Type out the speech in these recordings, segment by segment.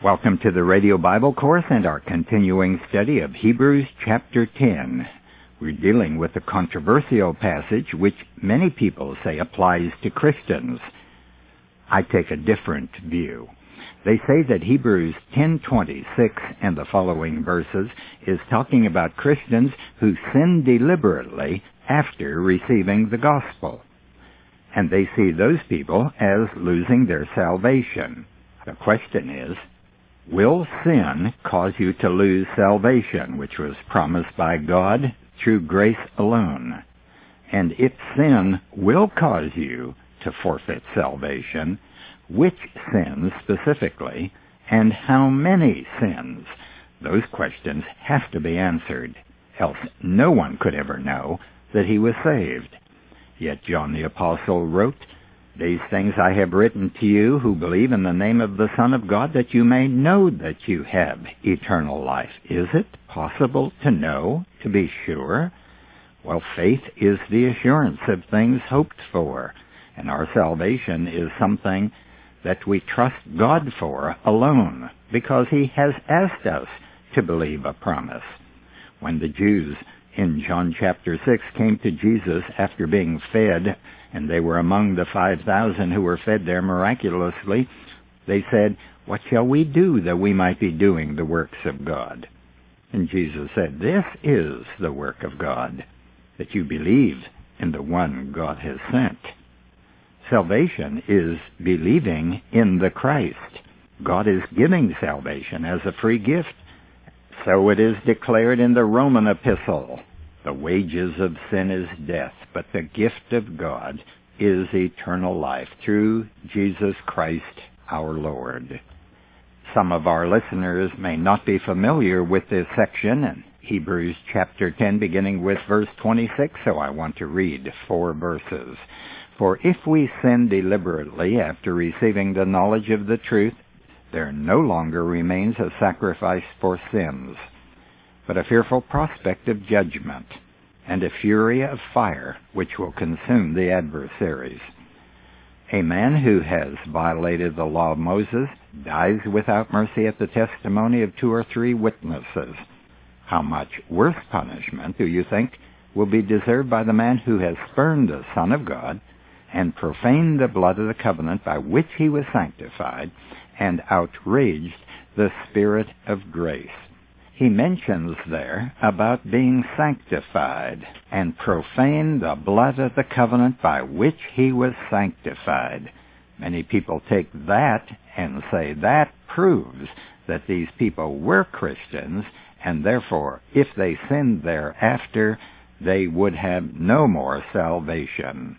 Welcome to the Radio Bible Course and our continuing study of Hebrews chapter 10. We're dealing with a controversial passage which many people say applies to Christians. I take a different view. They say that Hebrews 10:26 and the following verses is talking about Christians who sin deliberately after receiving the gospel. And they see those people as losing their salvation. The question is, Will sin cause you to lose salvation, which was promised by God through grace alone? And if sin will cause you to forfeit salvation, which sins specifically, and how many sins? Those questions have to be answered, else no one could ever know that he was saved. Yet John the Apostle wrote, these things I have written to you who believe in the name of the Son of God, that you may know that you have eternal life. Is it possible to know, to be sure? Well, faith is the assurance of things hoped for, and our salvation is something that we trust God for alone, because He has asked us to believe a promise. When the Jews in John chapter 6 came to Jesus after being fed and they were among the 5,000 who were fed there miraculously, they said, What shall we do that we might be doing the works of God? And Jesus said, This is the work of God, that you believe in the one God has sent. Salvation is believing in the Christ. God is giving salvation as a free gift. So it is declared in the Roman epistle. The wages of sin is death, but the gift of God is eternal life through Jesus Christ our Lord. Some of our listeners may not be familiar with this section in Hebrews chapter 10 beginning with verse 26, so I want to read four verses. For if we sin deliberately after receiving the knowledge of the truth, there no longer remains a sacrifice for sins but a fearful prospect of judgment, and a fury of fire which will consume the adversaries. A man who has violated the law of Moses dies without mercy at the testimony of two or three witnesses. How much worse punishment do you think will be deserved by the man who has spurned the Son of God and profaned the blood of the covenant by which he was sanctified and outraged the Spirit of grace? he mentions there about being sanctified and profane the blood of the covenant by which he was sanctified. Many people take that and say that proves that these people were Christians and therefore if they sinned thereafter they would have no more salvation.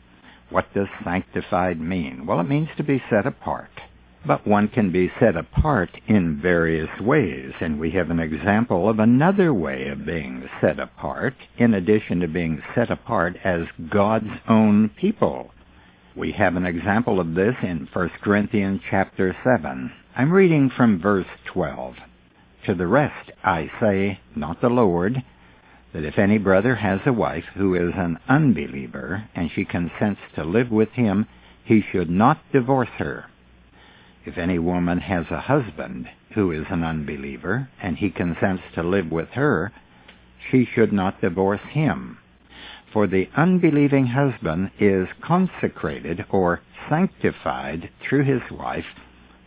What does sanctified mean? Well, it means to be set apart. But one can be set apart in various ways, and we have an example of another way of being set apart, in addition to being set apart as God's own people. We have an example of this in 1 Corinthians chapter 7. I'm reading from verse 12. To the rest I say, not the Lord, that if any brother has a wife who is an unbeliever, and she consents to live with him, he should not divorce her. If any woman has a husband who is an unbeliever, and he consents to live with her, she should not divorce him. For the unbelieving husband is consecrated or sanctified through his wife,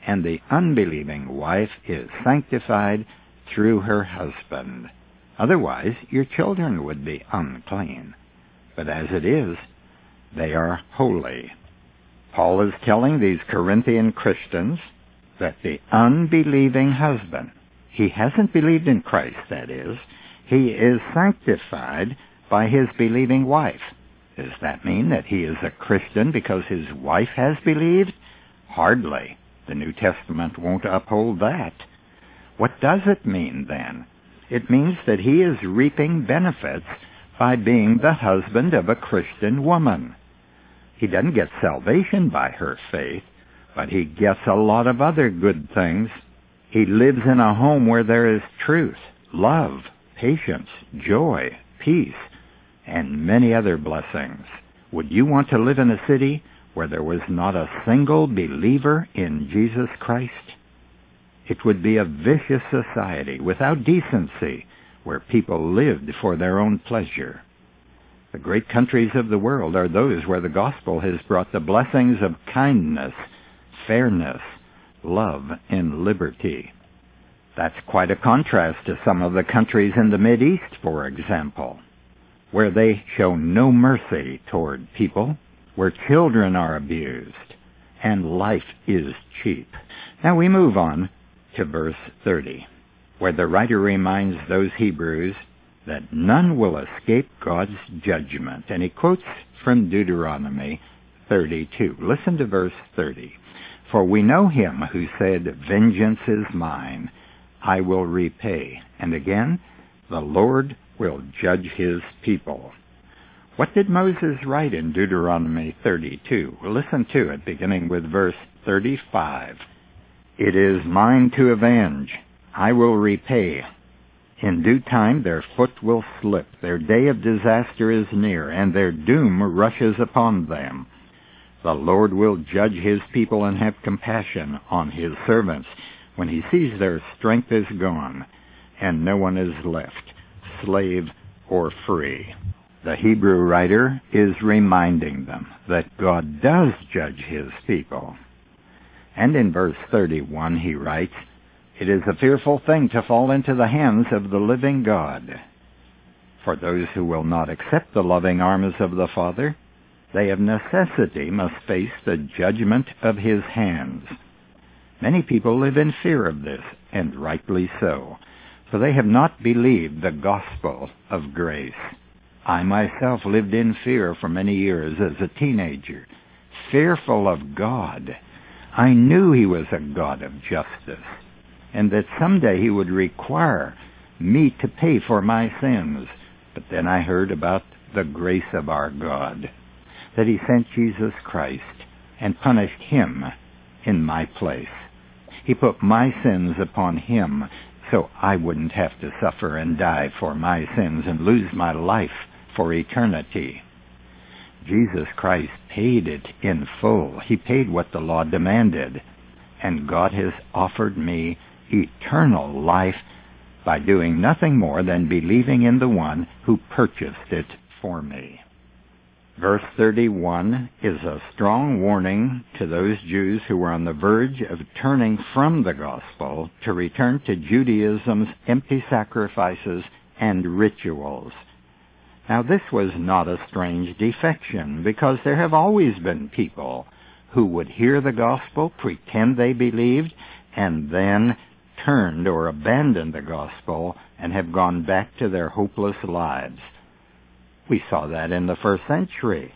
and the unbelieving wife is sanctified through her husband. Otherwise, your children would be unclean. But as it is, they are holy. Paul is telling these Corinthian Christians that the unbelieving husband, he hasn't believed in Christ, that is, he is sanctified by his believing wife. Does that mean that he is a Christian because his wife has believed? Hardly. The New Testament won't uphold that. What does it mean then? It means that he is reaping benefits by being the husband of a Christian woman. He doesn't get salvation by her faith, but he gets a lot of other good things. He lives in a home where there is truth, love, patience, joy, peace, and many other blessings. Would you want to live in a city where there was not a single believer in Jesus Christ? It would be a vicious society without decency where people lived for their own pleasure. The great countries of the world are those where the gospel has brought the blessings of kindness, fairness, love, and liberty. That's quite a contrast to some of the countries in the East, for example, where they show no mercy toward people, where children are abused, and life is cheap. Now we move on to verse 30, where the writer reminds those Hebrews that none will escape God's judgment. And he quotes from Deuteronomy 32. Listen to verse 30. For we know him who said, Vengeance is mine, I will repay. And again, the Lord will judge his people. What did Moses write in Deuteronomy 32? Well, listen to it, beginning with verse 35. It is mine to avenge. I will repay. In due time their foot will slip. Their day of disaster is near, and their doom rushes upon them. The Lord will judge his people and have compassion on his servants when he sees their strength is gone and no one is left, slave or free. The Hebrew writer is reminding them that God does judge his people. And in verse 31 he writes, It is a fearful thing to fall into the hands of the living God. For those who will not accept the loving arms of the Father, they of necessity must face the judgment of his hands. Many people live in fear of this, and rightly so, for they have not believed the gospel of grace. I myself lived in fear for many years as a teenager, fearful of God. I knew he was a God of justice, and that someday he would require me to pay for my sins. But then I heard about the grace of our God that he sent Jesus Christ and punished him in my place. He put my sins upon him so I wouldn't have to suffer and die for my sins and lose my life for eternity. Jesus Christ paid it in full. He paid what the law demanded. And God has offered me eternal life by doing nothing more than believing in the one who purchased it for me. Verse 31 is a strong warning to those Jews who were on the verge of turning from the gospel to return to Judaism's empty sacrifices and rituals. Now this was not a strange defection because there have always been people who would hear the gospel, pretend they believed, and then turned or abandoned the gospel and have gone back to their hopeless lives. We saw that in the first century,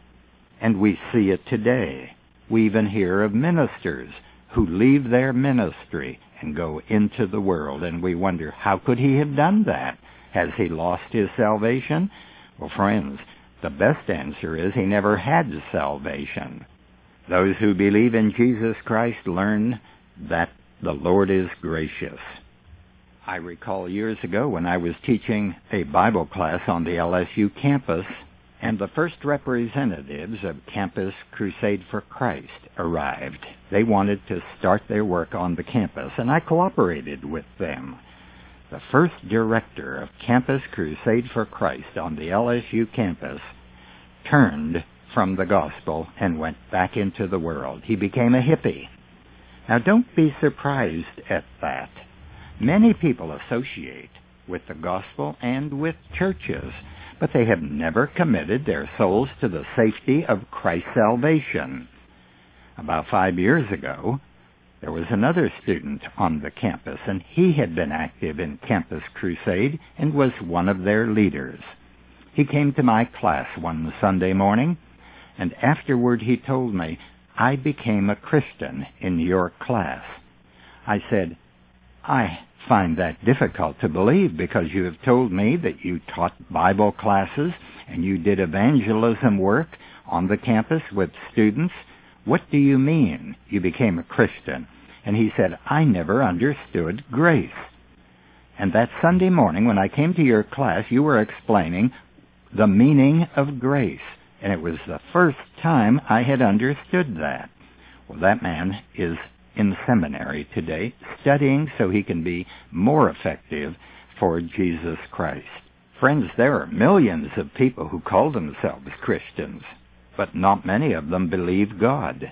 and we see it today. We even hear of ministers who leave their ministry and go into the world, and we wonder, how could he have done that? Has he lost his salvation? Well, friends, the best answer is he never had salvation. Those who believe in Jesus Christ learn that the Lord is gracious. I recall years ago when I was teaching a Bible class on the LSU campus, and the first representatives of Campus Crusade for Christ arrived. They wanted to start their work on the campus, and I cooperated with them. The first director of Campus Crusade for Christ on the LSU campus turned from the gospel and went back into the world. He became a hippie. Now don't be surprised at that. Many people associate with the gospel and with churches, but they have never committed their souls to the safety of Christ's salvation. About five years ago, there was another student on the campus, and he had been active in Campus Crusade and was one of their leaders. He came to my class one Sunday morning, and afterward he told me, I became a Christian in your class. I said, I find that difficult to believe because you have told me that you taught Bible classes and you did evangelism work on the campus with students. What do you mean you became a Christian? And he said, I never understood grace. And that Sunday morning when I came to your class, you were explaining the meaning of grace. And it was the first time I had understood that. Well, that man is in seminary today studying so he can be more effective for Jesus Christ. Friends, there are millions of people who call themselves Christians, but not many of them believe God.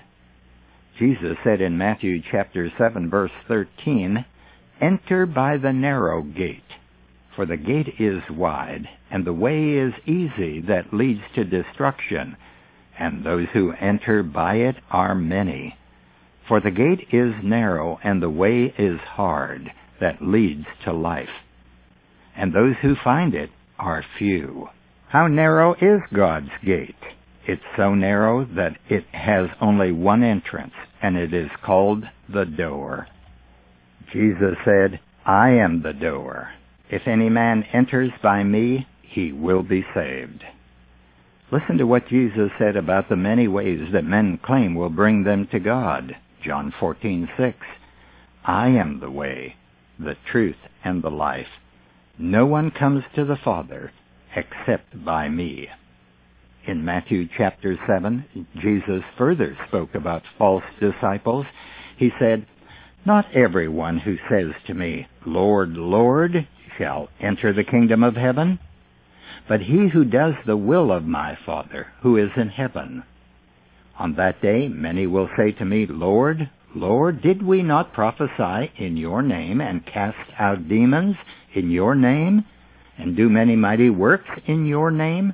Jesus said in Matthew chapter 7 verse 13, Enter by the narrow gate, for the gate is wide, and the way is easy that leads to destruction, and those who enter by it are many. For the gate is narrow, and the way is hard that leads to life, and those who find it are few. How narrow is God's gate? It's so narrow that it has only one entrance, and it is called the door. Jesus said, I am the door. If any man enters by me, he will be saved. Listen to what Jesus said about the many ways that men claim will bring them to God. John 14:6. I am the way, the truth, and the life. No one comes to the Father except by me. In Matthew chapter 7, Jesus further spoke about false disciples. He said, Not everyone who says to me, Lord, Lord, shall enter the kingdom of heaven, but he who does the will of my Father who is in heaven. On that day many will say to me, Lord, Lord, did we not prophesy in your name and cast out demons in your name and do many mighty works in your name?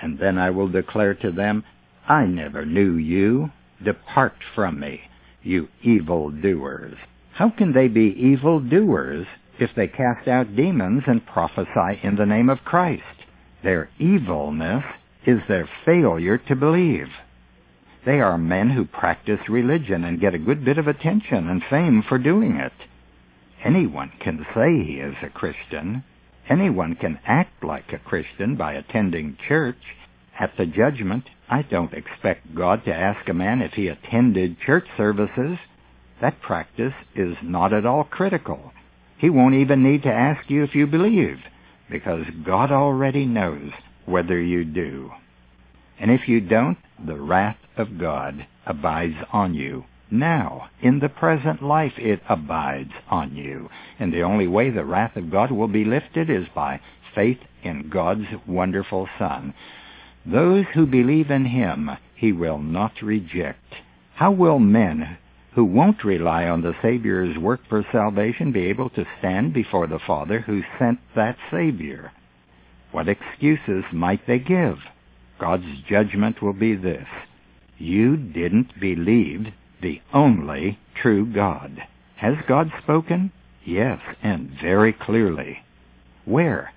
And then I will declare to them, I never knew you. Depart from me, you evil doers. How can they be evil doers if they cast out demons and prophesy in the name of Christ? Their evilness is their failure to believe. They are men who practice religion and get a good bit of attention and fame for doing it. Anyone can say he is a Christian. Anyone can act like a Christian by attending church. At the judgment, I don't expect God to ask a man if he attended church services. That practice is not at all critical. He won't even need to ask you if you believe, because God already knows whether you do. And if you don't, the wrath of God abides on you. Now, in the present life, it abides on you. And the only way the wrath of God will be lifted is by faith in God's wonderful Son. Those who believe in Him, He will not reject. How will men who won't rely on the Savior's work for salvation be able to stand before the Father who sent that Savior? What excuses might they give? God's judgment will be this. You didn't believe the only true God. Has God spoken? Yes, and very clearly. Where?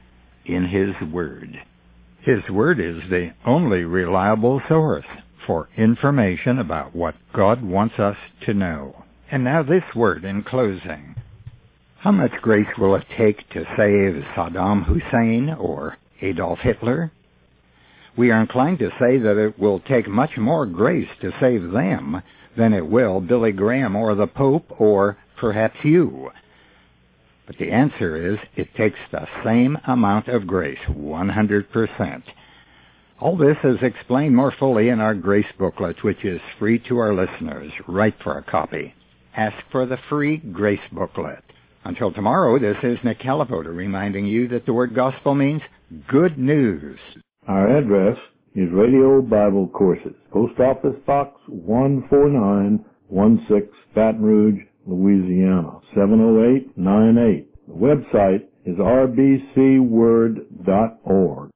In His Word. His Word is the only reliable source for information about what God wants us to know. And now this word in closing. How much grace will it take to save Saddam Hussein or Adolf Hitler? we are inclined to say that it will take much more grace to save them than it will Billy Graham or the Pope or perhaps you. But the answer is it takes the same amount of grace, 100%. All this is explained more fully in our grace booklet, which is free to our listeners. Write for a copy. Ask for the free grace booklet. Until tomorrow, this is Nick Calivoda reminding you that the word gospel means good news. Our address is Radio Bible Courses, Post Office Box 14916, Baton Rouge, Louisiana, 70898. The website is rbcword.org.